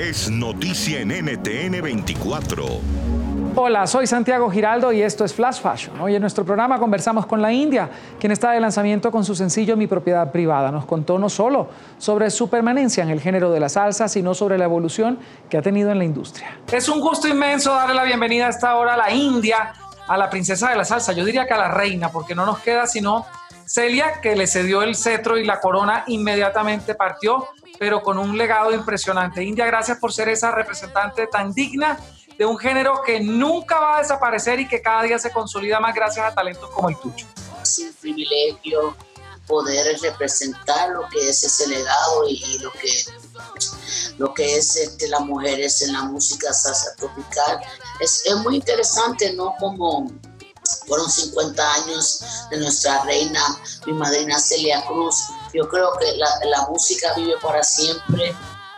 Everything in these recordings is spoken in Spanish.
es noticia en NTN 24. Hola, soy Santiago Giraldo y esto es Flash Fashion. Hoy en nuestro programa conversamos con la India, quien está de lanzamiento con su sencillo Mi propiedad privada. Nos contó no solo sobre su permanencia en el género de la salsa, sino sobre la evolución que ha tenido en la industria. Es un gusto inmenso darle la bienvenida a esta hora a la India, a la princesa de la salsa, yo diría que a la reina, porque no nos queda sino Celia, que le cedió el cetro y la corona, inmediatamente partió, pero con un legado impresionante. India, gracias por ser esa representante tan digna de un género que nunca va a desaparecer y que cada día se consolida más gracias a talentos como el tuyo. Es un privilegio poder representar lo que es ese legado y, lo que lo que es este, las mujeres en la música salsa tropical. Es, es muy interesante, ¿no? Como fueron 50 años de nuestra reina, mi madrina Celia Cruz. Yo creo que la, música vive para siempre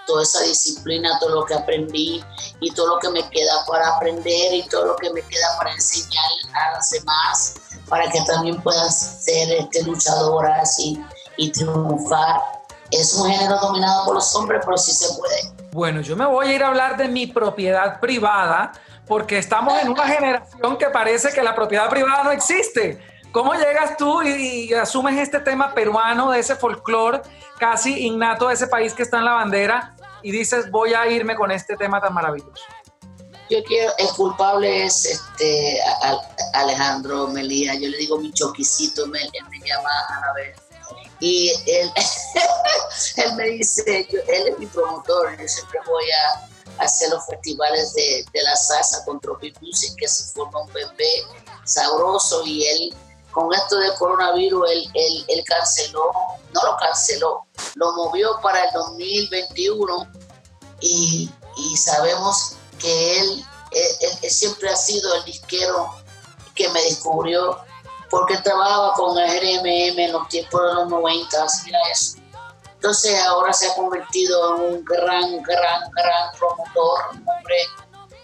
toda esa disciplina, todo lo que aprendí y todo lo que me queda para aprender y todo lo que me queda para enseñar a las demás, para que también puedan ser este, luchadoras y, y triunfar. Es un género dominado por los hombres, pero sí se puede. Bueno, yo me voy a ir a hablar de mi propiedad privada porque estamos en una generación que parece que la propiedad privada no existe. ¿Cómo llegas tú y, asumes este tema peruano, de ese folclore casi innato de ese país que está en la bandera y dices, voy a irme con este tema tan maravilloso? Yo quiero, el culpable es este Alejandro Melía, yo le digo mi choquicito, me, él me llama Anabel. Y él, él me dice, él es mi promotor, yo siempre voy a, hacer los festivales de, la salsa con Tropic Music, que se forma un bebé sabroso y él, con esto del coronavirus, él, él, canceló, no lo canceló, lo movió para el 2021 y, y sabemos que él, él, siempre ha sido el disquero que me descubrió porque trabajaba con el RMM en los tiempos de los 90, mira eso entonces ahora se ha convertido en un gran, gran, gran promotor, un hombre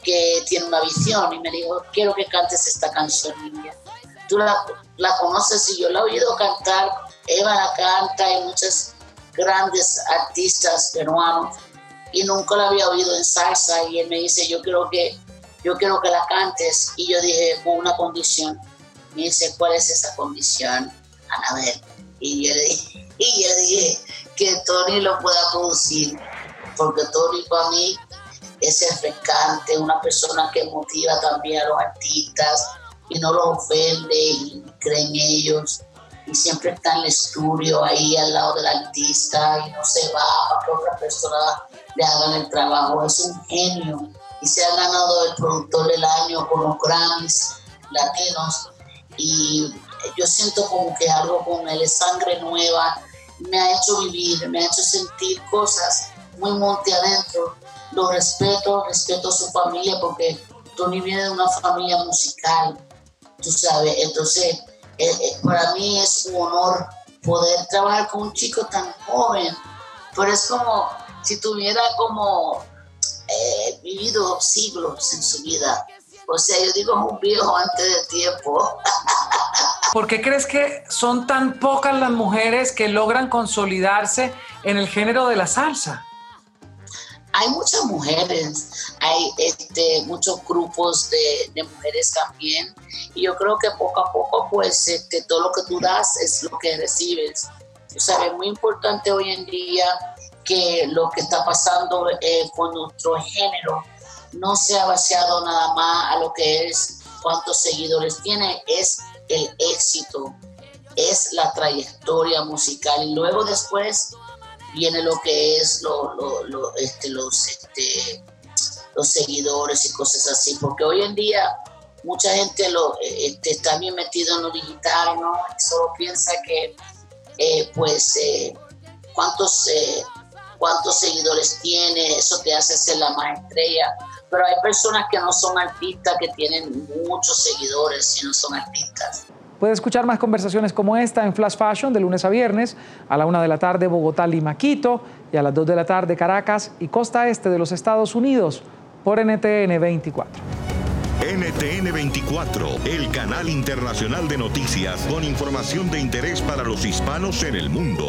que tiene una visión y me dijo, quiero que cantes esta canción, niña. Tú la, la conoces y yo la he oído cantar, Eva la canta y muchos grandes artistas peruanos y nunca la había oído en salsa y él me dice, yo quiero que, yo quiero que la cantes y yo dije, con una condición. Me dice, ¿cuál es esa condición? Anabel. Y yo le dije, y yo dije que Tony lo pueda producir, porque Tony para mí es refrescante, una persona que motiva también a los artistas y no los ofende y creen ellos y siempre está en el estudio ahí al lado del artista y no se va para que otra persona le hagan el trabajo. Es un genio y se ha ganado el productor del año con los Grammys latinos y yo siento como que algo con él es sangre nueva me ha hecho vivir, me ha hecho sentir cosas muy monte adentro. Lo respeto, respeto a su familia porque Tony viene de una familia musical, tú sabes. Entonces, eh, eh, para mí es un honor poder trabajar con un chico tan joven, pero es como si tuviera como eh, vivido siglos en su vida. O sea, yo digo un viejo antes del tiempo. ¿Por qué crees que son tan pocas las mujeres que logran consolidarse en el género de la salsa? Hay muchas mujeres, hay este, muchos grupos de, mujeres también, y yo creo que poco a poco, pues, este, todo lo que tú das es lo que recibes. O sea, es muy importante hoy en día que lo que está pasando eh, con nuestro género no sea vaciado nada más a lo que es cuántos seguidores tiene, es el éxito, es la trayectoria musical y luego después viene lo que es lo, este, los, este, los seguidores y cosas así, porque hoy en día mucha gente lo, este, está bien metido en lo digital, ¿no? solo piensa que, eh, pues, eh, cuántos, eh, cuántos seguidores tiene, eso te hace ser la más estrella, pero hay personas que no son artistas, que tienen muchos seguidores y no son artistas. Puede escuchar más conversaciones como esta en Flash Fashion de lunes a viernes a la una de la tarde Bogotá, Lima, Quito y a las 2 de la tarde Caracas y costa este de los Estados Unidos por NTN 24. NTN 24, el canal internacional de noticias con información de interés para los hispanos en el mundo.